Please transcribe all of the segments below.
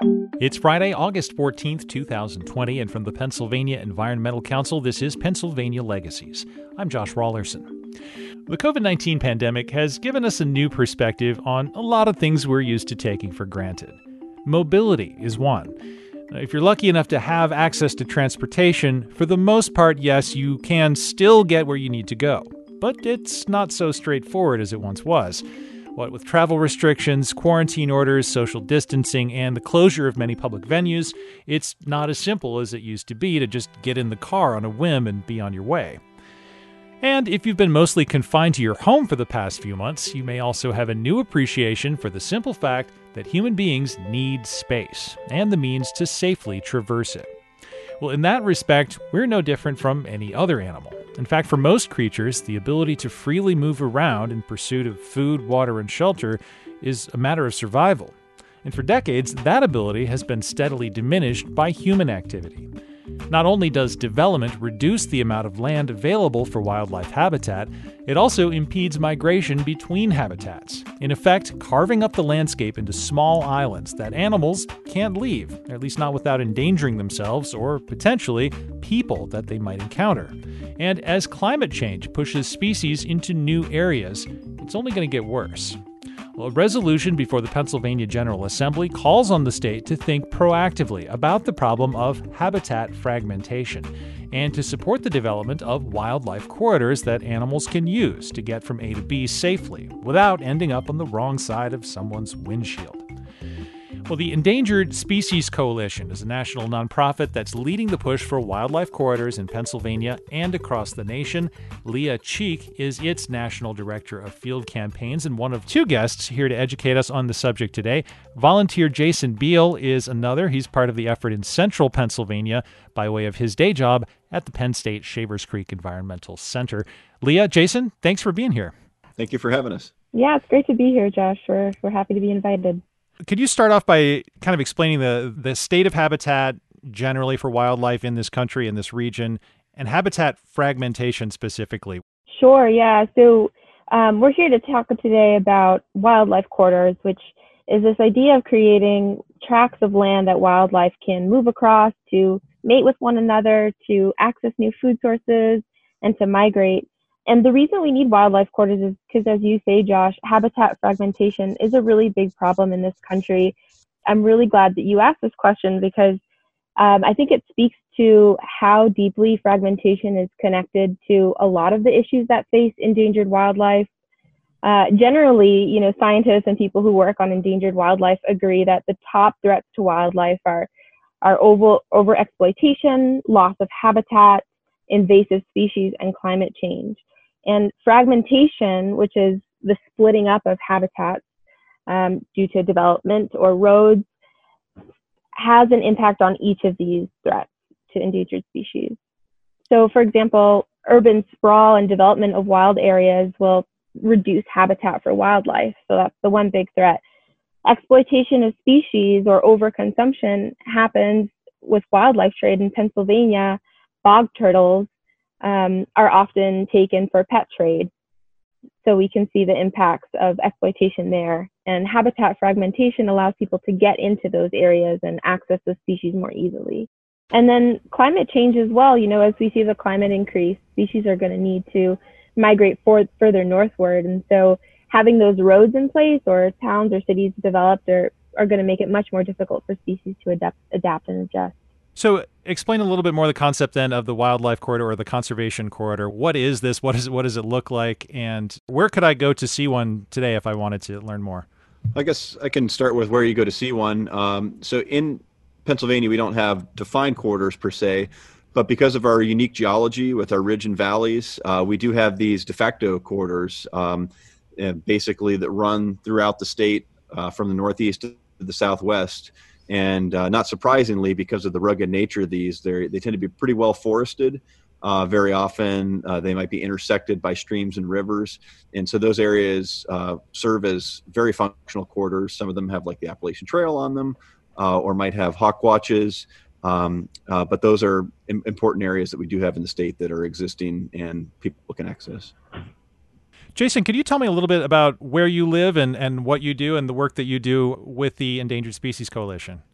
It's Friday, August 14th, 2020, and from the Pennsylvania Environmental Council, this is Pennsylvania Legacies. I'm Josh Raulerson. The COVID 19 pandemic has given us a new perspective on a lot of things we're used to taking for granted. Mobility is one. If you're lucky enough to have access to transportation, for the most part, yes, you can still get where you need to go. But it's not so straightforward as it once was. What with travel restrictions, quarantine orders, social distancing, and the closure of many public venues, it's not as simple as it used to be to just get in the car on a whim and be on your way. And if you've been mostly confined to your home for the past few months, you may also have a new appreciation for the simple fact that human beings need space and the means to safely traverse it. Well, in that respect, we're no different from any other animal. In fact, for most creatures, the ability to freely move around in pursuit of food, water, and shelter is a matter of survival. And for decades, that ability has been steadily diminished by human activity. Not only does development reduce the amount of land available for wildlife habitat, it also impedes migration between habitats, in effect, carving up the landscape into small islands that animals can't leave, at least not without endangering themselves or potentially people that they might encounter. And as climate change pushes species into new areas, it's only going to get worse. A resolution before the Pennsylvania General Assembly calls on the state to think proactively about the problem of habitat fragmentation and to support the development of wildlife corridors that animals can use to get from A to B safely without ending up on the wrong side of someone's windshield. Well, the Endangered Species Coalition is a national nonprofit that's leading the push for wildlife corridors in Pennsylvania and across the nation. Leah Cheek is its national director of field campaigns and one of two guests here to educate us on the subject today. Volunteer Jason Beal is another. He's part of the effort in central Pennsylvania by way of his day job at the Penn State Shaver's Creek Environmental Center. Leah, Jason, thanks for being here. Thank you for having us. Yeah, it's great to be here, Josh. We're, we're happy to be invited. Could you start off by kind of explaining the the state of habitat generally for wildlife in this country in this region and habitat fragmentation specifically? Sure. Yeah. So um, we're here to talk today about wildlife corridors, which is this idea of creating tracts of land that wildlife can move across to mate with one another, to access new food sources, and to migrate. And the reason we need wildlife corridors is because, as you say, Josh, habitat fragmentation is a really big problem in this country. I'm really glad that you asked this question because um, I think it speaks to how deeply fragmentation is connected to a lot of the issues that face endangered wildlife. Uh, generally, you know, scientists and people who work on endangered wildlife agree that the top threats to wildlife are are over over exploitation, loss of habitat, invasive species, and climate change. And fragmentation, which is the splitting up of habitats um, due to development or roads, has an impact on each of these threats to endangered species. So, for example, urban sprawl and development of wild areas will reduce habitat for wildlife. So, that's the one big threat. Exploitation of species or overconsumption happens with wildlife trade in Pennsylvania. Bog turtles um, are often taken for pet trade. So we can see the impacts of exploitation there. And habitat fragmentation allows people to get into those areas and access the species more easily. And then climate change as well. You know, as we see the climate increase, species are going to need to migrate for, further northward. And so having those roads in place or towns or cities developed are, are going to make it much more difficult for species to adapt, adapt and adjust. So, explain a little bit more the concept then of the wildlife corridor or the conservation corridor. What is this? What is what does it look like? And where could I go to see one today if I wanted to learn more? I guess I can start with where you go to see one. Um, so in Pennsylvania, we don't have defined corridors per se, but because of our unique geology with our ridge and valleys, uh, we do have these de facto corridors, um, basically that run throughout the state uh, from the northeast to the southwest. And uh, not surprisingly, because of the rugged nature of these, they tend to be pretty well forested. Uh, very often, uh, they might be intersected by streams and rivers, and so those areas uh, serve as very functional corridors. Some of them have like the Appalachian Trail on them, uh, or might have hawk watches. Um, uh, but those are Im- important areas that we do have in the state that are existing and people can access. Jason, could you tell me a little bit about where you live and, and what you do and the work that you do with the Endangered Species Coalition?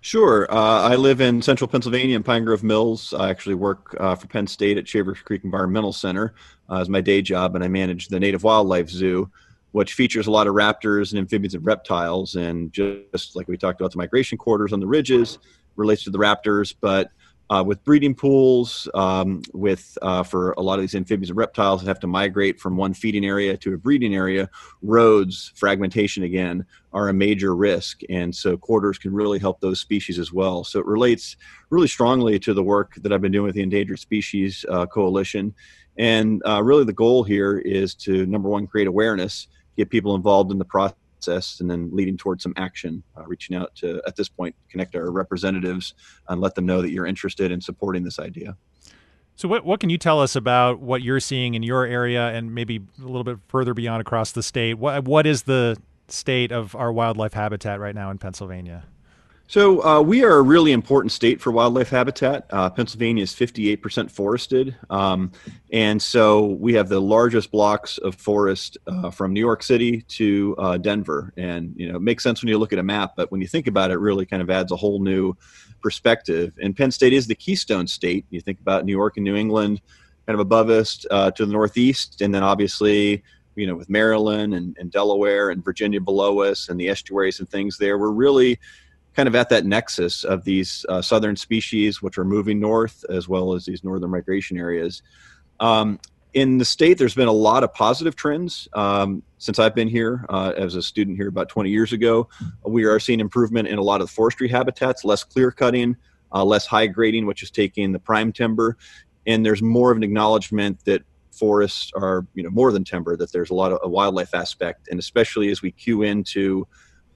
Sure. Uh, I live in central Pennsylvania in Pine Grove Mills. I actually work uh, for Penn State at Shaver Creek Environmental Center uh, as my day job, and I manage the Native Wildlife Zoo, which features a lot of raptors and amphibians and reptiles. And just like we talked about the migration corridors on the ridges relates to the raptors, but uh, with breeding pools, um, with uh, for a lot of these amphibians and reptiles that have to migrate from one feeding area to a breeding area, roads fragmentation again are a major risk, and so corridors can really help those species as well. So it relates really strongly to the work that I've been doing with the Endangered Species uh, Coalition, and uh, really the goal here is to number one create awareness, get people involved in the process process and then leading towards some action, uh, reaching out to, at this point, connect our representatives and let them know that you're interested in supporting this idea. So, what, what can you tell us about what you're seeing in your area and maybe a little bit further beyond across the state? What, what is the state of our wildlife habitat right now in Pennsylvania? So uh, we are a really important state for wildlife habitat. Uh, Pennsylvania is 58% forested, um, and so we have the largest blocks of forest uh, from New York City to uh, Denver. And you know, it makes sense when you look at a map, but when you think about it, it really kind of adds a whole new perspective. And Penn State is the keystone state. You think about New York and New England, kind of above us uh, to the northeast, and then obviously you know, with Maryland and, and, Delaware and Virginia below us and the estuaries and things there, we're really kind of at that nexus of these uh, southern species, which are moving north, as well as these northern migration areas. Um, in the state, there's been a lot of positive trends um, since I've been here uh, as a student here about 20 years ago. We are seeing improvement in a lot of the forestry habitats, less clear cutting, uh, less high grading, which is taking the prime timber, and there's more of an acknowledgement that forests are you know more than timber that there's a lot of a wildlife aspect and especially as we cue into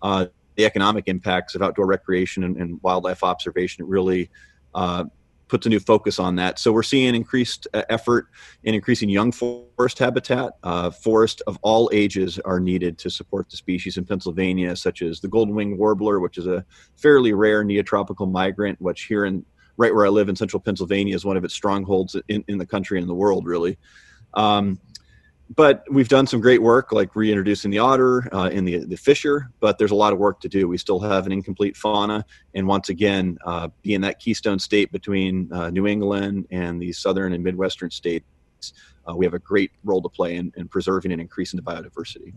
uh, the economic impacts of outdoor recreation and, and wildlife observation. It really uh, puts a new focus on that. So we're seeing increased uh, effort in increasing young forest habitat. Uh, forest of all ages are needed to support the species in Pennsylvania, such as the golden winged warbler, which is a fairly rare neotropical migrant, which here in right where I live in central Pennsylvania is one of its strongholds in, in the country and the world, really. Um, but we've done some great work like reintroducing the otter uh, in the, the fisher but there's a lot of work to do. We still have an incomplete fauna and once again uh, being that keystone state between uh, new england and the southern and midwestern states uh, we have a great role to play in, in preserving and increasing the biodiversity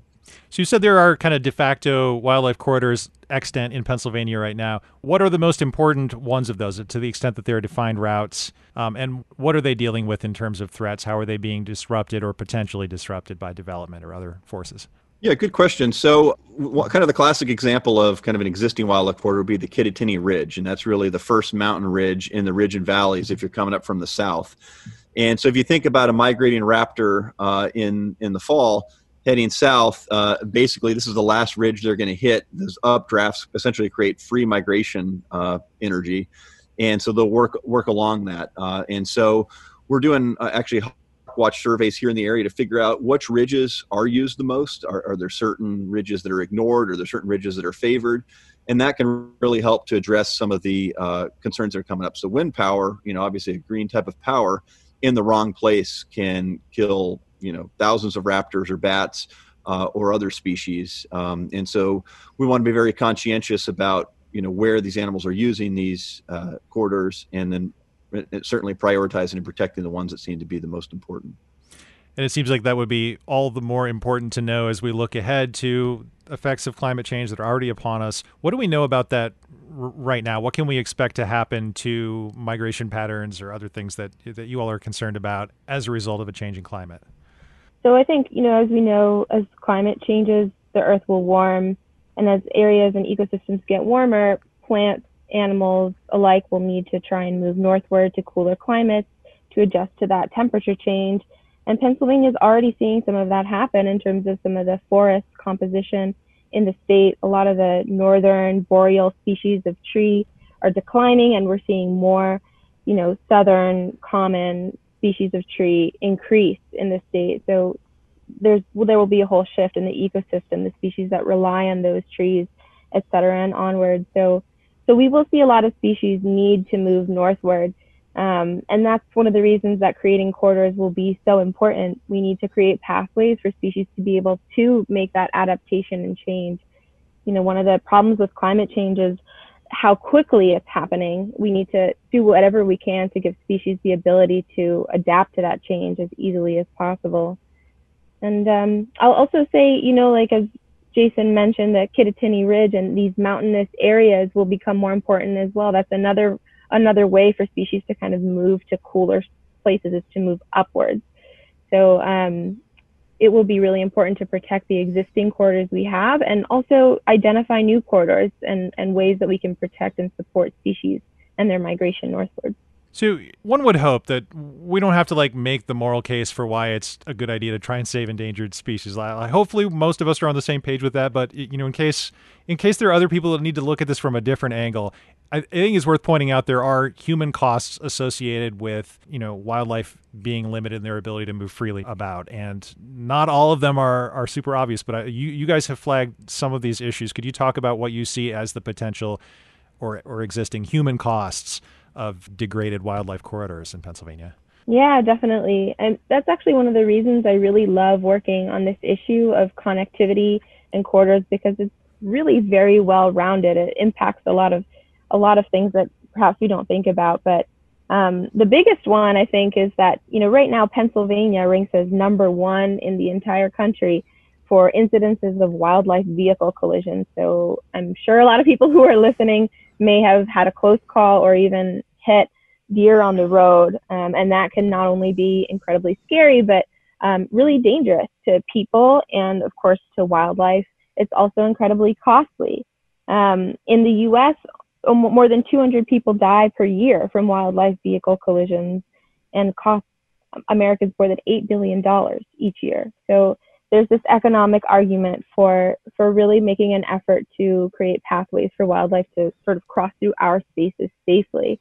so you said there are kind of de facto wildlife corridors extant in Pennsylvania right now. What are the most important ones of those, to the extent that there are defined routes, um, and what are they dealing with in terms of threats? How are they being disrupted or potentially disrupted by development or other forces? Yeah, good question. So, what, kind of the classic example of kind of an existing wildlife corridor would be the Kittatinny Ridge, and that's really the first mountain ridge in the ridge and valleys if you're coming up from the south. And so, if you think about a migrating raptor uh, in in the fall, heading south, uh, basically this is the last ridge they're going to hit. Those updrafts essentially create free migration uh, energy, and so they'll work work along that. Uh, and so we're doing uh, actually watch surveys here in the area to figure out which ridges are used the most. Are, are there certain ridges that are ignored? Are there certain ridges that are favored? And that can really help to address some of the uh, concerns that are coming up. So wind power, you know, obviously a green type of power in the wrong place can kill you know thousands of raptors or bats uh, or other species. Um, and so we want to be very conscientious about you know where these animals are using these uh, corridors, and then certainly prioritizing and protecting the ones that seem to be the most important. And it seems like that would be all the more important to know as we look ahead to effects of climate change that are already upon us. What do we know about that r- right now? What can we expect to happen to migration patterns or other things that that you all are concerned about as a result of a changing climate? So I think, you know, as we know, as climate changes, the earth will warm. And as areas and ecosystems get warmer, plants, animals alike will need to try and move northward to cooler climates to adjust to that temperature change. And Pennsylvania is already seeing some of that happen in terms of some of the forest composition in the state. A lot of the northern boreal species of tree are declining, and we're seeing more, you know, southern common species of tree increase in the state. So there's well, there will be a whole shift in the ecosystem, the species that rely on those trees, et cetera, and onward. So so we will see a lot of species need to move northward. Um, and that's one of the reasons that creating corridors will be so important. We need to create pathways for species to be able to make that adaptation and change. You know, one of the problems with climate change is how quickly it's happening. We need to do whatever we can to give species the ability to adapt to that change as easily as possible. And um, I'll also say, you know, like as Jason mentioned, the Kittatinny Ridge and these mountainous areas will become more important as well. That's another another way for species to kind of move to cooler places is to move upwards. So um, it will be really important to protect the existing corridors we have and also identify new corridors and, and ways that we can protect and support species and their migration northward. So one would hope that we don't have to like make the moral case for why it's a good idea to try and save endangered species. Hopefully, most of us are on the same page with that. But you know, in case in case there are other people that need to look at this from a different angle, I, I think it's worth pointing out there are human costs associated with you know wildlife being limited in their ability to move freely about, and not all of them are are super obvious. But I, you you guys have flagged some of these issues. Could you talk about what you see as the potential or or existing human costs? Of degraded wildlife corridors in Pennsylvania. Yeah, definitely. And that's actually one of the reasons I really love working on this issue of connectivity and corridors because it's really very well rounded. It impacts a lot of a lot of things that perhaps we don't think about. But um, the biggest one I think is that you know right now Pennsylvania ranks as number one in the entire country for incidences of wildlife vehicle collisions. So I'm sure a lot of people who are listening may have had a close call or even hit deer on the road. Um, and that can not only be incredibly scary, but um, really dangerous to people and, of course, to wildlife. It's also incredibly costly. Um, in the US, more than 200 people die per year from wildlife vehicle collisions and cost Americans more than $8 billion each year. So there's this economic argument for for really making an effort to create pathways for wildlife to sort of cross through our spaces safely.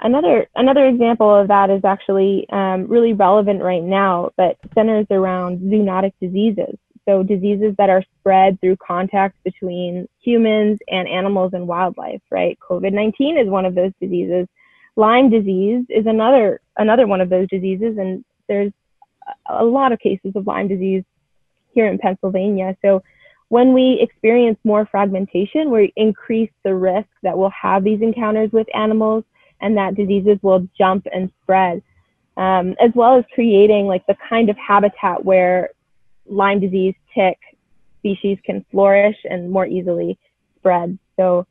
Another another example of that is actually um, really relevant right now, but centers around zoonotic diseases. So diseases that are spread through contact between humans and animals and wildlife. Right? COVID-19 is one of those diseases. Lyme disease is another another one of those diseases, and there's a lot of cases of Lyme disease here in Pennsylvania. So when we experience more fragmentation, we increase the risk that we'll have these encounters with animals and that diseases will jump and spread, um, as well as creating like the kind of habitat where Lyme disease tick species can flourish and more easily spread. So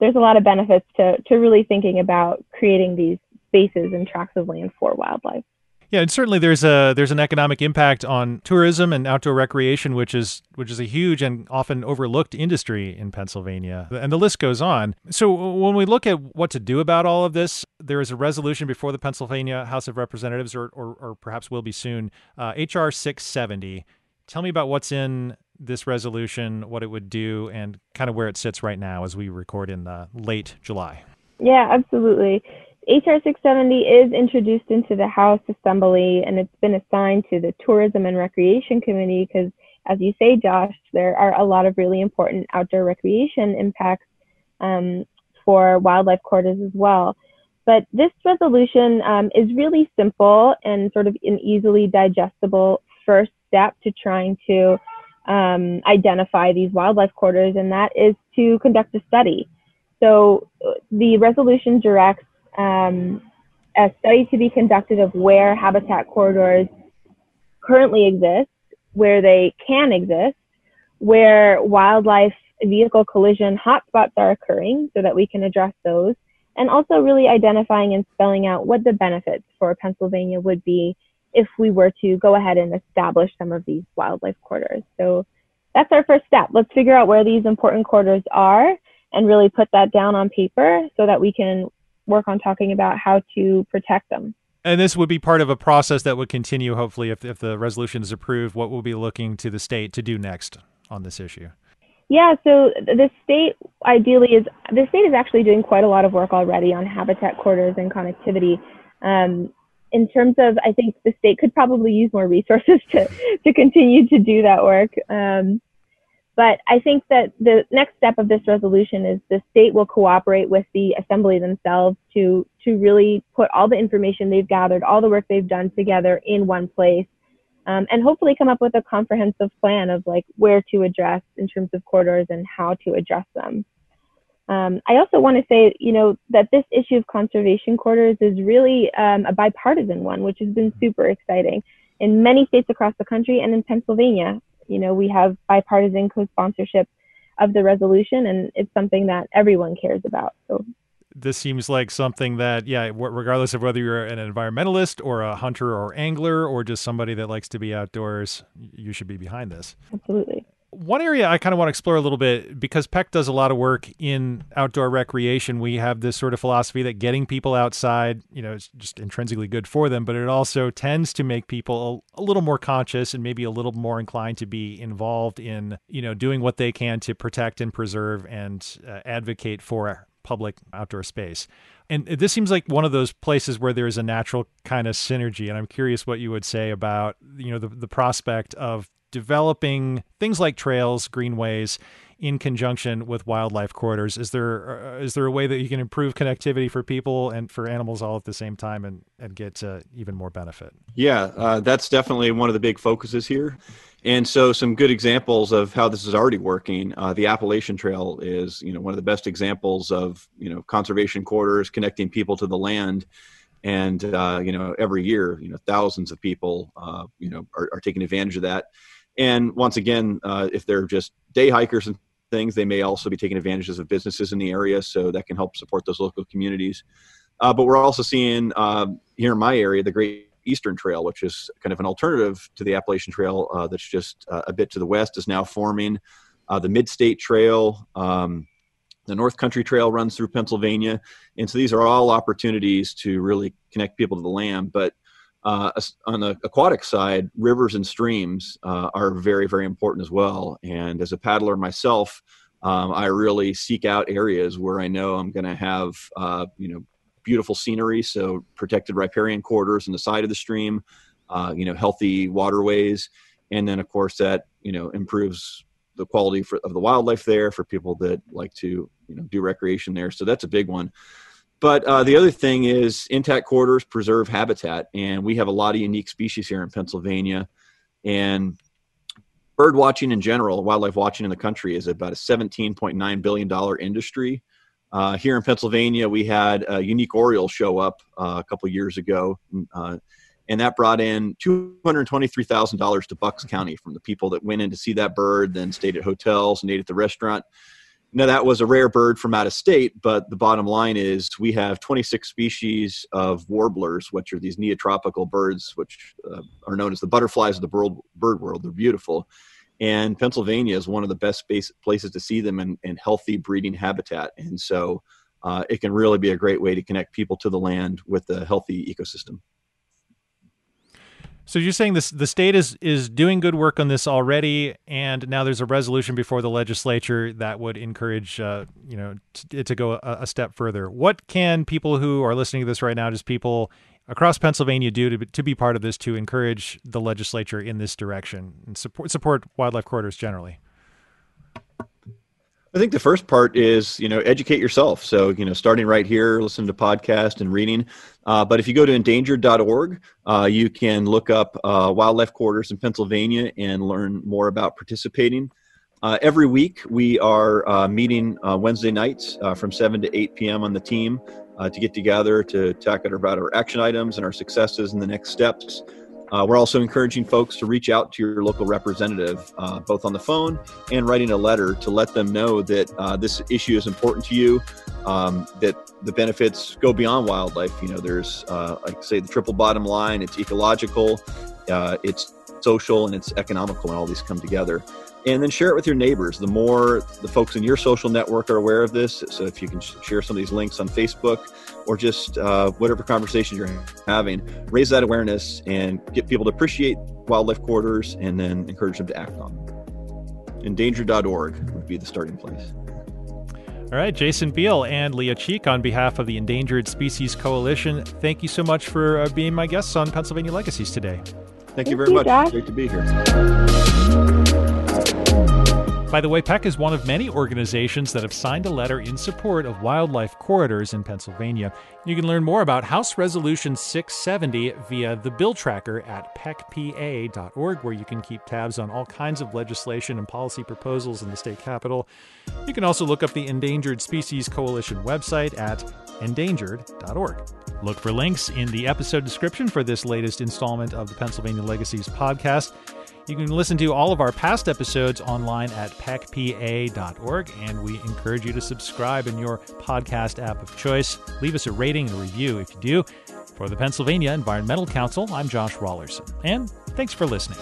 there's a lot of benefits to, to really thinking about creating these spaces and tracts of land for wildlife. Yeah, and certainly there's a there's an economic impact on tourism and outdoor recreation, which is which is a huge and often overlooked industry in Pennsylvania, and the list goes on. So when we look at what to do about all of this, there is a resolution before the Pennsylvania House of Representatives, or or, or perhaps will be soon, uh, HR 670. Tell me about what's in this resolution, what it would do, and kind of where it sits right now as we record in uh, late July. Yeah, absolutely. HR 670 is introduced into the House Assembly and it's been assigned to the Tourism and Recreation Committee because, as you say, Josh, there are a lot of really important outdoor recreation impacts um, for wildlife corridors as well. But this resolution um, is really simple and sort of an easily digestible first step to trying to um, identify these wildlife corridors, and that is to conduct a study. So uh, the resolution directs um, a study to be conducted of where habitat corridors currently exist, where they can exist, where wildlife vehicle collision hotspots are occurring so that we can address those, and also really identifying and spelling out what the benefits for Pennsylvania would be if we were to go ahead and establish some of these wildlife corridors. So that's our first step. Let's figure out where these important corridors are and really put that down on paper so that we can work on talking about how to protect them. And this would be part of a process that would continue, hopefully, if, if the resolution is approved. What we'll be looking to the state to do next on this issue? Yeah, so the state ideally is the state is actually doing quite a lot of work already on habitat corridors and connectivity. Um, in terms of, I think the state could probably use more resources to to continue to do that work. Um, but I think that the next step of this resolution is the state will cooperate with the assembly themselves to to really put all the information they've gathered, all the work they've done together in one place, um, and hopefully come up with a comprehensive plan of like where to address in terms of corridors and how to address them. Um, I also want to say, you know, that this issue of conservation corridors is really um, a bipartisan one, which has been super exciting. In many states across the country and in Pennsylvania, you know, we have bipartisan co-sponsorship of the resolution, and it's something that everyone cares about. So this seems like something that, yeah, regardless of whether you're an environmentalist or a hunter or angler or just somebody that likes to be outdoors, you should be behind this. Absolutely. One area I kind of want to explore a little bit because PEC does a lot of work in outdoor recreation. We have this sort of philosophy that getting people outside, you know, is just intrinsically good for them, but it also tends to make people a, a little more conscious and maybe a little more inclined to be involved in, you know, doing what they can to protect and preserve and uh, advocate for public outdoor space. And this seems like one of those places where there's a natural kind of synergy. And I'm curious what you would say about, you know, the, the prospect of developing things like trails, greenways in conjunction with wildlife corridors. Is there uh, is there a way that you can improve connectivity for people and for animals all at the same time and and get uh, even more benefit? Yeah, uh, that's definitely one of the big focuses here. And so, some good examples of how this is already working. Uh, the Appalachian Trail is, you know, one of the best examples of, you know, conservation corridors connecting people to the land. And uh, you know, every year, you know, thousands of people, uh, you know, are, are, taking advantage of that. And once again, uh, if they're just day hikers and things, they may also be taking advantages of businesses in the area, so that can help support those local communities. Uh, but we're also seeing uh, here in my area the Great Eastern Trail, which is kind of an alternative to the Appalachian Trail uh, that's just uh, a bit to the west, is now forming. Uh, the Mid State Trail, um, the North Country Trail runs through Pennsylvania. And so these are all opportunities to really connect people to the land. But uh, on the aquatic side, rivers and streams uh, are very, very important as well. And as a paddler myself, um, I really seek out areas where I know I'm going to have, uh, you know, beautiful scenery, so protected riparian corridors on the side of the stream, uh, you know, healthy waterways, and then of course that you know improves the quality for, of the wildlife there for people that like to you know do recreation there. So that's a big one. But uh, the other thing is intact corridors preserve habitat, and we have a lot of unique species here in Pennsylvania, and bird watching in general, wildlife watching in the country is about a $17.9 billion industry. Uh, here in Pennsylvania, we had a unique Oriole show up uh, a couple years ago, uh, and that brought in $223,000 to Bucks County from the people that went in to see that bird, then stayed at hotels and ate at the restaurant. Now, that was a rare bird from out of state, but the bottom line is we have 26 species of warblers, which are these neotropical birds, which uh, are known as the butterflies of the bird, world. They're beautiful and Pennsylvania is one of the best places to see them in, in healthy breeding habitat. And so uh, it can really be a great way to connect people to the land with a healthy ecosystem. So you're saying this the state is is doing good work on this already, and now there's a resolution before the legislature that would encourage uh, you know t- to go a, a, step further. What can people who are listening to this right now, just people across Pennsylvania do to, to be part of this to encourage the legislature in this direction and support support wildlife corridors generally? I think the first part is you know educate yourself. So you know starting right here, listen to podcast and reading. Uh, but if you go to endangered.org, uh, you can look up uh, wildlife corridors in Pennsylvania and learn more about participating. Uh, every week we are uh, meeting uh, Wednesday nights from 7 to 8 p.m. on the team to get together to talk about our action items and our successes and the next steps. Uh, we're also encouraging folks to reach out to your local representative, uh, both on the phone and writing a letter to let them know that uh, this issue is important to you, um, that the benefits go beyond wildlife. You know, there's, uh, like say, the triple bottom line it's ecological, uh, it's social, and it's economical, and all these come together and then share it with your neighbors. The more the folks in your social network are aware of this, so if you can share some of these links on Facebook or just uh, whatever conversation you're having, raise that awareness and get people to appreciate wildlife corridors and then encourage them to act on them. Endanger.org would be the starting place. All right, Jason Beal and Leah Cheek on behalf of the Endangered Species Coalition, thank you so much for uh, being my guests on Pennsylvania Legacies today. Thank, thank you very you, much. Josh. Great to be here. By the way, PEC is one of many organizations that have signed a letter in support of wildlife corridors in Pennsylvania. You can learn more about House Resolution 670 via the bill tracker at pecpa.org, where you can keep tabs on all kinds of legislation and policy proposals in the state capitol. You can also look up the Endangered Species Coalition website at endangered.org. Look for links in the episode description for this latest installment of the Pennsylvania Legacies podcast. You can listen to all of our past episodes online at pecpa.org, and we encourage you to subscribe in your podcast app of choice. Leave us a rating and a review if you do. For the Pennsylvania Environmental Council, I'm Josh Raulerson, and thanks for listening.